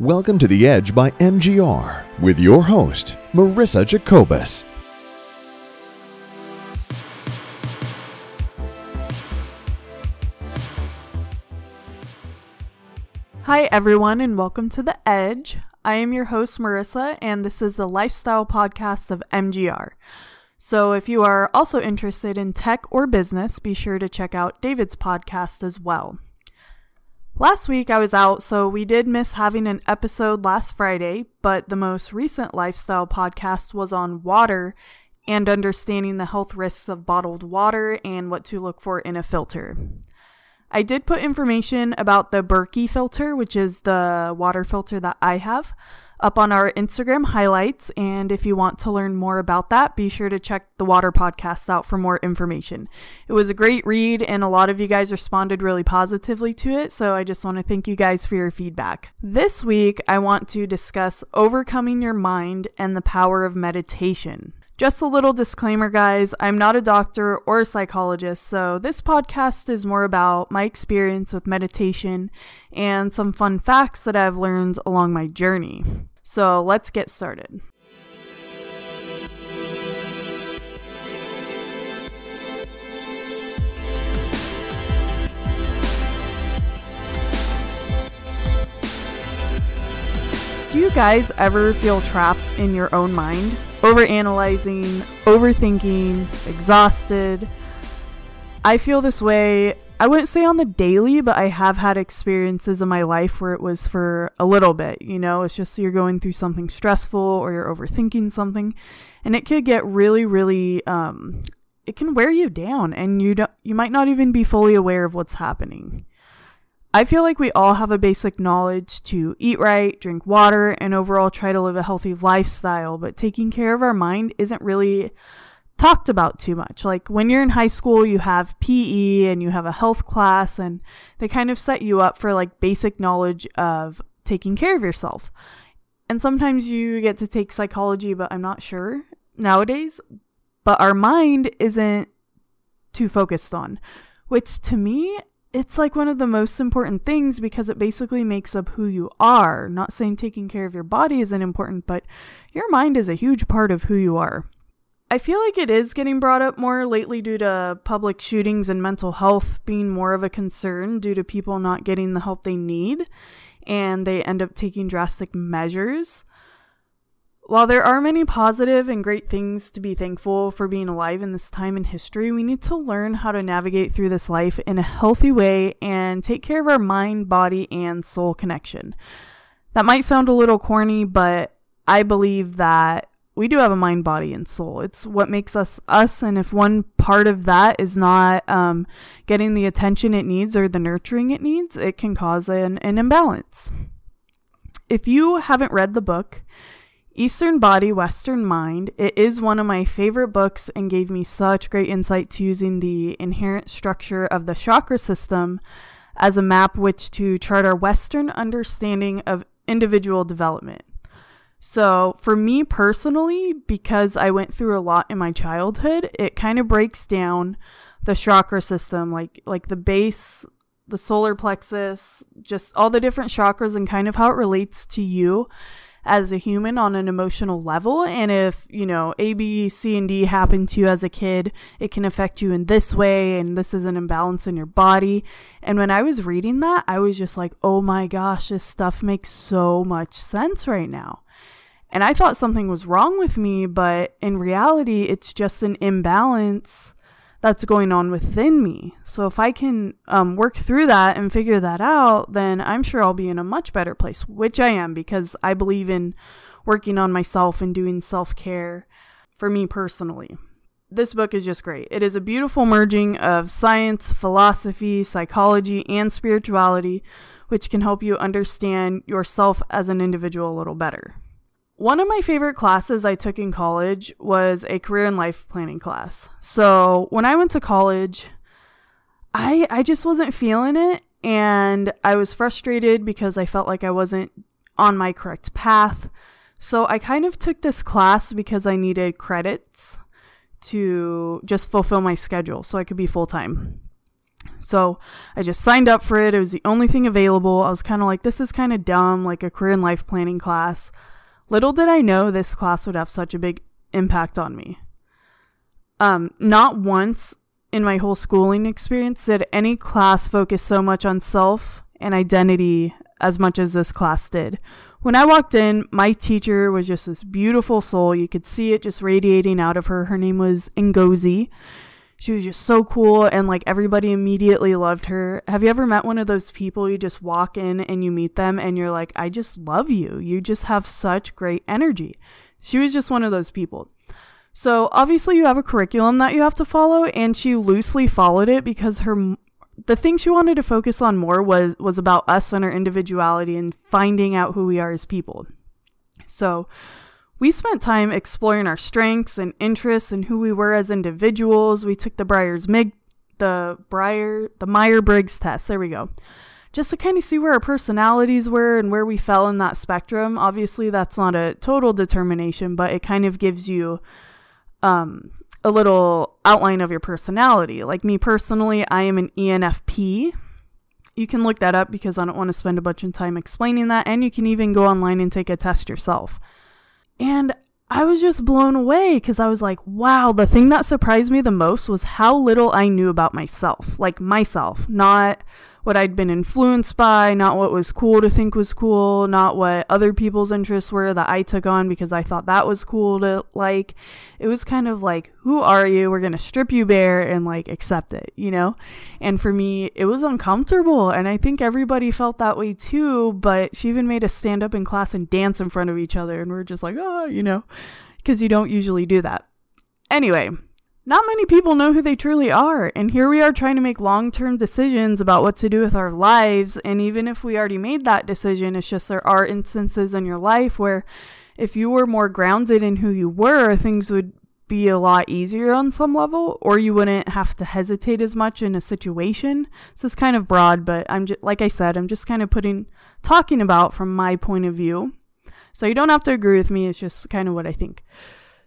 Welcome to The Edge by MGR with your host, Marissa Jacobus. Hi, everyone, and welcome to The Edge. I am your host, Marissa, and this is the lifestyle podcast of MGR. So, if you are also interested in tech or business, be sure to check out David's podcast as well. Last week I was out, so we did miss having an episode last Friday, but the most recent lifestyle podcast was on water and understanding the health risks of bottled water and what to look for in a filter. I did put information about the Berkey filter, which is the water filter that I have, up on our Instagram highlights. And if you want to learn more about that, be sure to check the water podcasts out for more information. It was a great read, and a lot of you guys responded really positively to it. So I just want to thank you guys for your feedback. This week, I want to discuss overcoming your mind and the power of meditation. Just a little disclaimer, guys I'm not a doctor or a psychologist, so this podcast is more about my experience with meditation and some fun facts that I've learned along my journey. So let's get started. Do you guys ever feel trapped in your own mind? Overanalyzing, overthinking, exhausted? I feel this way, I wouldn't say on the daily, but I have had experiences in my life where it was for a little bit. You know, it's just you're going through something stressful or you're overthinking something, and it could get really, really, um, it can wear you down, and you don't, you might not even be fully aware of what's happening. I feel like we all have a basic knowledge to eat right, drink water, and overall try to live a healthy lifestyle, but taking care of our mind isn't really talked about too much. Like when you're in high school, you have PE and you have a health class, and they kind of set you up for like basic knowledge of taking care of yourself. And sometimes you get to take psychology, but I'm not sure nowadays. But our mind isn't too focused on, which to me it's like one of the most important things because it basically makes up who you are. Not saying taking care of your body isn't important, but your mind is a huge part of who you are. I feel like it is getting brought up more lately due to public shootings and mental health being more of a concern due to people not getting the help they need and they end up taking drastic measures. While there are many positive and great things to be thankful for being alive in this time in history, we need to learn how to navigate through this life in a healthy way and take care of our mind, body, and soul connection. That might sound a little corny, but I believe that we do have a mind, body, and soul. It's what makes us us. And if one part of that is not um, getting the attention it needs or the nurturing it needs, it can cause an, an imbalance. If you haven't read the book, Eastern Body, Western Mind. It is one of my favorite books and gave me such great insight to using the inherent structure of the chakra system as a map which to chart our Western understanding of individual development. So, for me personally, because I went through a lot in my childhood, it kind of breaks down the chakra system, like like the base, the solar plexus, just all the different chakras and kind of how it relates to you as a human on an emotional level. And if, you know, A, B, C, and D happen to you as a kid, it can affect you in this way. And this is an imbalance in your body. And when I was reading that, I was just like, oh my gosh, this stuff makes so much sense right now. And I thought something was wrong with me, but in reality, it's just an imbalance that's going on within me. So if I can um, work through that and figure that out, then I'm sure I'll be in a much better place, which I am because I believe in working on myself and doing self care for me personally. This book is just great. It is a beautiful merging of science, philosophy, psychology, and spirituality, which can help you understand yourself as an individual a little better. One of my favorite classes I took in college was a career and life planning class. So when I went to college, I I just wasn't feeling it and I was frustrated because I felt like I wasn't on my correct path. So I kind of took this class because I needed credits to just fulfill my schedule so I could be full time. So I just signed up for it. It was the only thing available. I was kind of like, this is kind of dumb, like a career and life planning class. Little did I know this class would have such a big impact on me. Um, not once in my whole schooling experience did any class focus so much on self and identity as much as this class did. When I walked in, my teacher was just this beautiful soul. You could see it just radiating out of her. Her name was Ngozi she was just so cool and like everybody immediately loved her. Have you ever met one of those people you just walk in and you meet them and you're like, I just love you. You just have such great energy. She was just one of those people. So obviously you have a curriculum that you have to follow and she loosely followed it because her the thing she wanted to focus on more was was about us and our individuality and finding out who we are as people. So we spent time exploring our strengths and interests and who we were as individuals. We took the Breyer's Mig, the Breyer, the Meyer Briggs test. There we go. Just to kind of see where our personalities were and where we fell in that spectrum. Obviously, that's not a total determination, but it kind of gives you um, a little outline of your personality. Like me personally, I am an ENFP. You can look that up because I don't want to spend a bunch of time explaining that, and you can even go online and take a test yourself. And I was just blown away because I was like, wow, the thing that surprised me the most was how little I knew about myself. Like myself, not what I'd been influenced by, not what was cool to think was cool, not what other people's interests were that I took on because I thought that was cool to like. It was kind of like, who are you? We're going to strip you bare and like accept it, you know? And for me, it was uncomfortable. And I think everybody felt that way too. But she even made us stand up in class and dance in front of each other. And we're just like, oh, you know, because you don't usually do that. Anyway, not many people know who they truly are, and here we are trying to make long term decisions about what to do with our lives. And even if we already made that decision, it's just there are instances in your life where if you were more grounded in who you were, things would be a lot easier on some level, or you wouldn't have to hesitate as much in a situation. So it's kind of broad, but I'm just, like I said, I'm just kind of putting, talking about from my point of view. So you don't have to agree with me, it's just kind of what I think.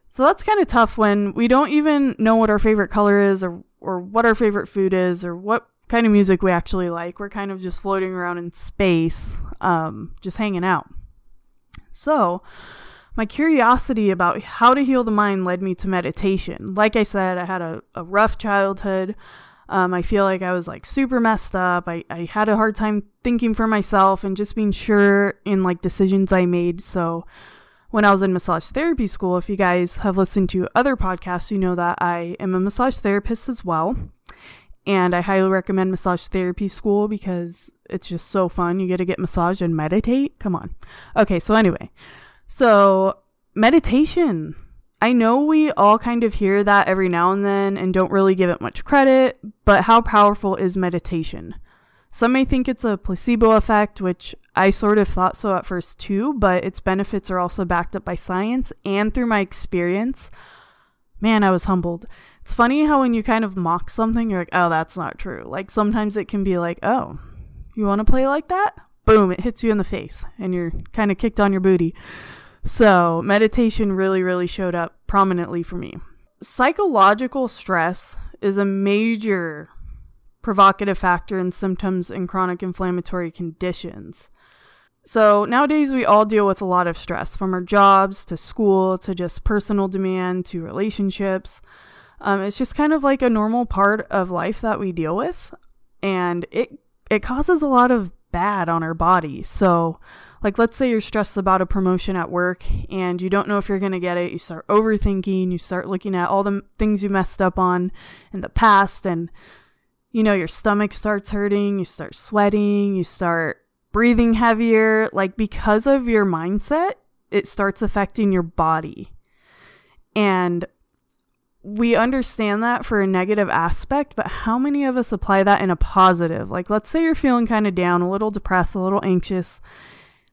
So that's kind of tough when we don't even know what our favorite color is or or what our favorite food is or what kind of music we actually like. We're kind of just floating around in space, um, just hanging out. So, my curiosity about how to heal the mind led me to meditation. Like I said, I had a, a rough childhood. Um, I feel like I was like super messed up. I, I had a hard time thinking for myself and just being sure in like decisions I made. So, when I was in massage therapy school. If you guys have listened to other podcasts, you know that I am a massage therapist as well. And I highly recommend massage therapy school because it's just so fun. You get to get massage and meditate. Come on. Okay, so anyway, so meditation. I know we all kind of hear that every now and then and don't really give it much credit, but how powerful is meditation? Some may think it's a placebo effect, which I sort of thought so at first too, but its benefits are also backed up by science and through my experience. Man, I was humbled. It's funny how when you kind of mock something, you're like, oh, that's not true. Like sometimes it can be like, oh, you want to play like that? Boom, it hits you in the face and you're kind of kicked on your booty. So, meditation really, really showed up prominently for me. Psychological stress is a major provocative factor in symptoms in chronic inflammatory conditions. So nowadays, we all deal with a lot of stress from our jobs to school to just personal demand to relationships. Um, it's just kind of like a normal part of life that we deal with, and it it causes a lot of bad on our body. So, like, let's say you're stressed about a promotion at work and you don't know if you're to get it. You start overthinking, you start looking at all the things you messed up on in the past, and you know, your stomach starts hurting, you start sweating, you start breathing heavier. Like, because of your mindset, it starts affecting your body. And we understand that for a negative aspect, but how many of us apply that in a positive? Like, let's say you're feeling kind of down, a little depressed, a little anxious.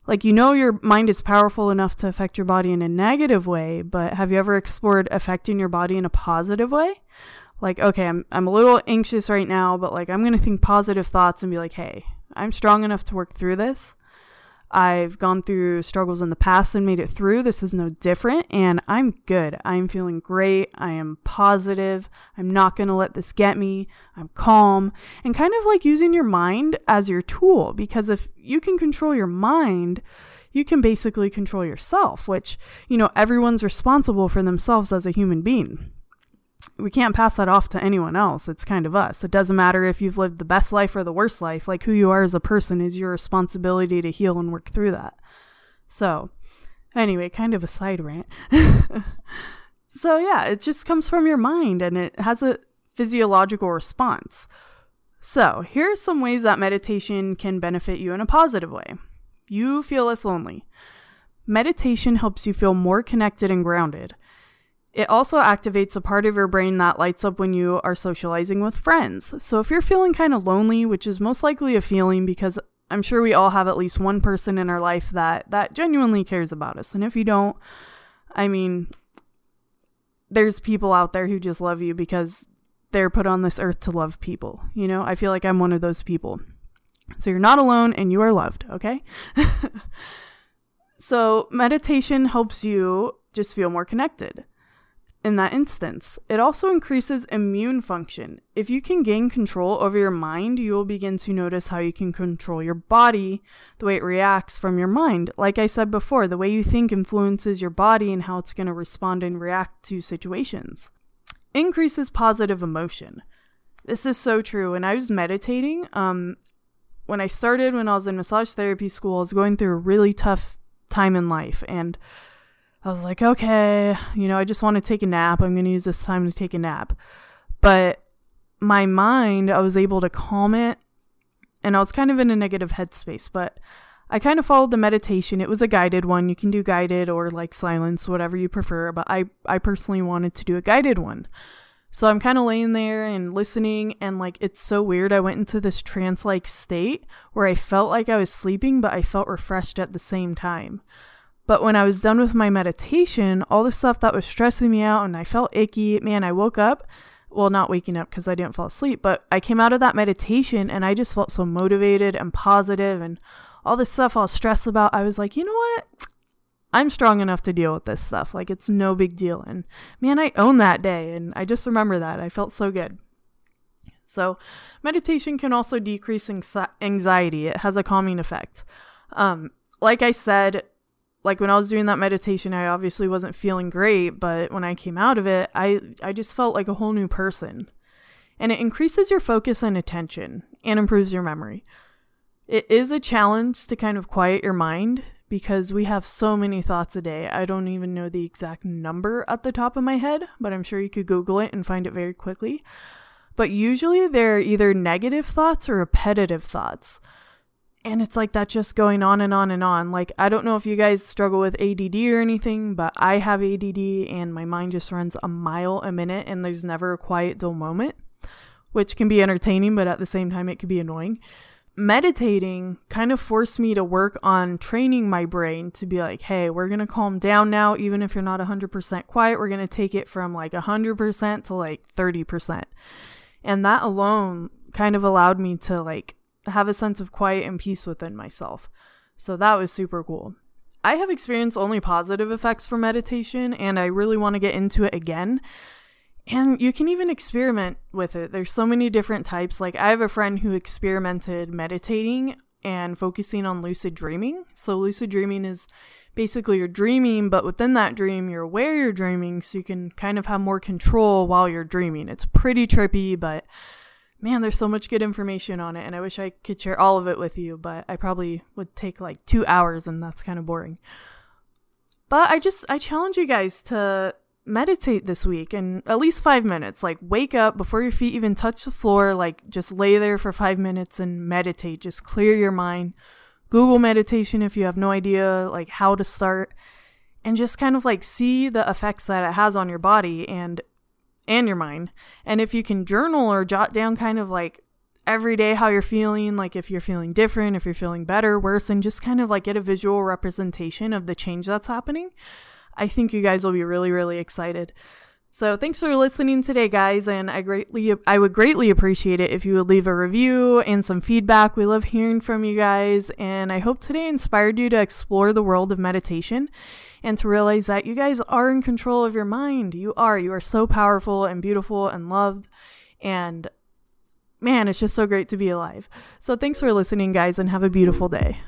Like, you know, your mind is powerful enough to affect your body in a negative way, but have you ever explored affecting your body in a positive way? like okay i'm i'm a little anxious right now but like i'm going to think positive thoughts and be like hey i'm strong enough to work through this I've gone through struggles in the past and made it through. This is no different, and I'm good. I'm feeling great. I am positive. I'm not going to let this get me. I'm calm and kind of like using your mind as your tool because if you can control your mind, you can basically control yourself, which, you know, everyone's responsible for themselves as a human being we can't pass that off to anyone else. It's kind of us. It doesn't matter if you've lived the best life or the worst life. Like who you are as a person is your responsibility to heal and work through that. So, anyway, kind of a side rant. so, yeah, it just comes from your mind and it has a physiological response. So, here are some ways that meditation can benefit you in a positive way. You feel less lonely. Meditation helps you feel more connected and grounded. It also activates a part of your brain that lights up when you are socializing with friends. So if you're feeling kind of lonely, which is most likely a feeling because I'm sure we all have at least one person in our life that that genuinely cares about us. And if you don't, I mean there's people out there who just love you because they're put on this earth to love people. You know, I feel like I'm one of those people. So you're not alone and you are loved, okay? so meditation helps you just feel more connected in that instance. It also increases immune function. If you can gain control over your mind, you will begin to notice how you can control your body, the way it reacts from your mind. Like I said before, the way you think influences your body and how it's going to respond and react to situations. Increases positive emotion. This is so true. When I was meditating, um, when I started when I was in massage therapy school, I was going through a really tough time in life and I was like, okay, you know, I just want to take a nap. I'm going to use this time to take a nap. But my mind, I was able to calm it and I was kind of in a negative headspace, but I kind of followed the meditation. It was a guided one. You can do guided or like silence, whatever you prefer, but I I personally wanted to do a guided one. So I'm kind of laying there and listening and like it's so weird. I went into this trance-like state where I felt like I was sleeping, but I felt refreshed at the same time. But when I was done with my meditation, all the stuff that was stressing me out and I felt icky, man, I woke up. Well, not waking up because I didn't fall asleep, but I came out of that meditation and I just felt so motivated and positive and all this stuff I was stressed about. I was like, you know what? I'm strong enough to deal with this stuff. Like, it's no big deal. And man, I own that day. And I just remember that. I felt so good. So, meditation can also decrease anxiety, it has a calming effect. Um, like I said, like when I was doing that meditation, I obviously wasn't feeling great, but when I came out of it, I I just felt like a whole new person. And it increases your focus and attention and improves your memory. It is a challenge to kind of quiet your mind because we have so many thoughts a day. I don't even know the exact number at the top of my head, but I'm sure you could Google it and find it very quickly. But usually they're either negative thoughts or repetitive thoughts and it's like that just going on and on and on. Like, I don't know if you guys struggle with ADD or anything, but I have ADD and my mind just runs a mile a minute and there's never a quiet, dull moment, which can be entertaining, but at the same time, it can be annoying. Meditating kind of forced me to work on training my brain to be like, hey, we're going to calm down now. Even if you're not 100% quiet, we're going to take it from like 100% to like 30%. And that alone kind of allowed me to like have a sense of quiet and peace within myself. So that was super cool. I have experienced only positive effects from meditation, and I really want to get into it again. And you can even experiment with it. There's so many different types. Like, I have a friend who experimented meditating and focusing on lucid dreaming. So, lucid dreaming is basically you're dreaming, but within that dream, you're aware you're dreaming, so you can kind of have more control while you're dreaming. It's pretty trippy, but man, there's so much good information on it, and I wish I could share all of it with you, but I probably would take like two hours, and that's kind of boring. But I just, I challenge you guys to meditate this week and at least five minutes. Like, wake up before your feet even touch the floor, like, just lay there for five minutes and meditate. Just clear your mind. Google meditation if you have no idea, like, how to start. And just kind of like see the effects that it has on your body and and your mind. And if you can journal or jot down kind of like every day how you're feeling, like if you're feeling different, if you're feeling better, worse, and just kind of like get a visual representation of the change that's happening, I think you guys will be really, really excited. So thanks for listening today, guys, and I greatly I would greatly appreciate it if you would leave a review and some feedback. We love hearing from you guys, and I hope today inspired you to explore the world of meditation and to realize that you guys are in control of your mind. You are. You are so powerful and beautiful and loved. And man, it's just so great to be alive. So thanks for listening, guys, and have a beautiful day.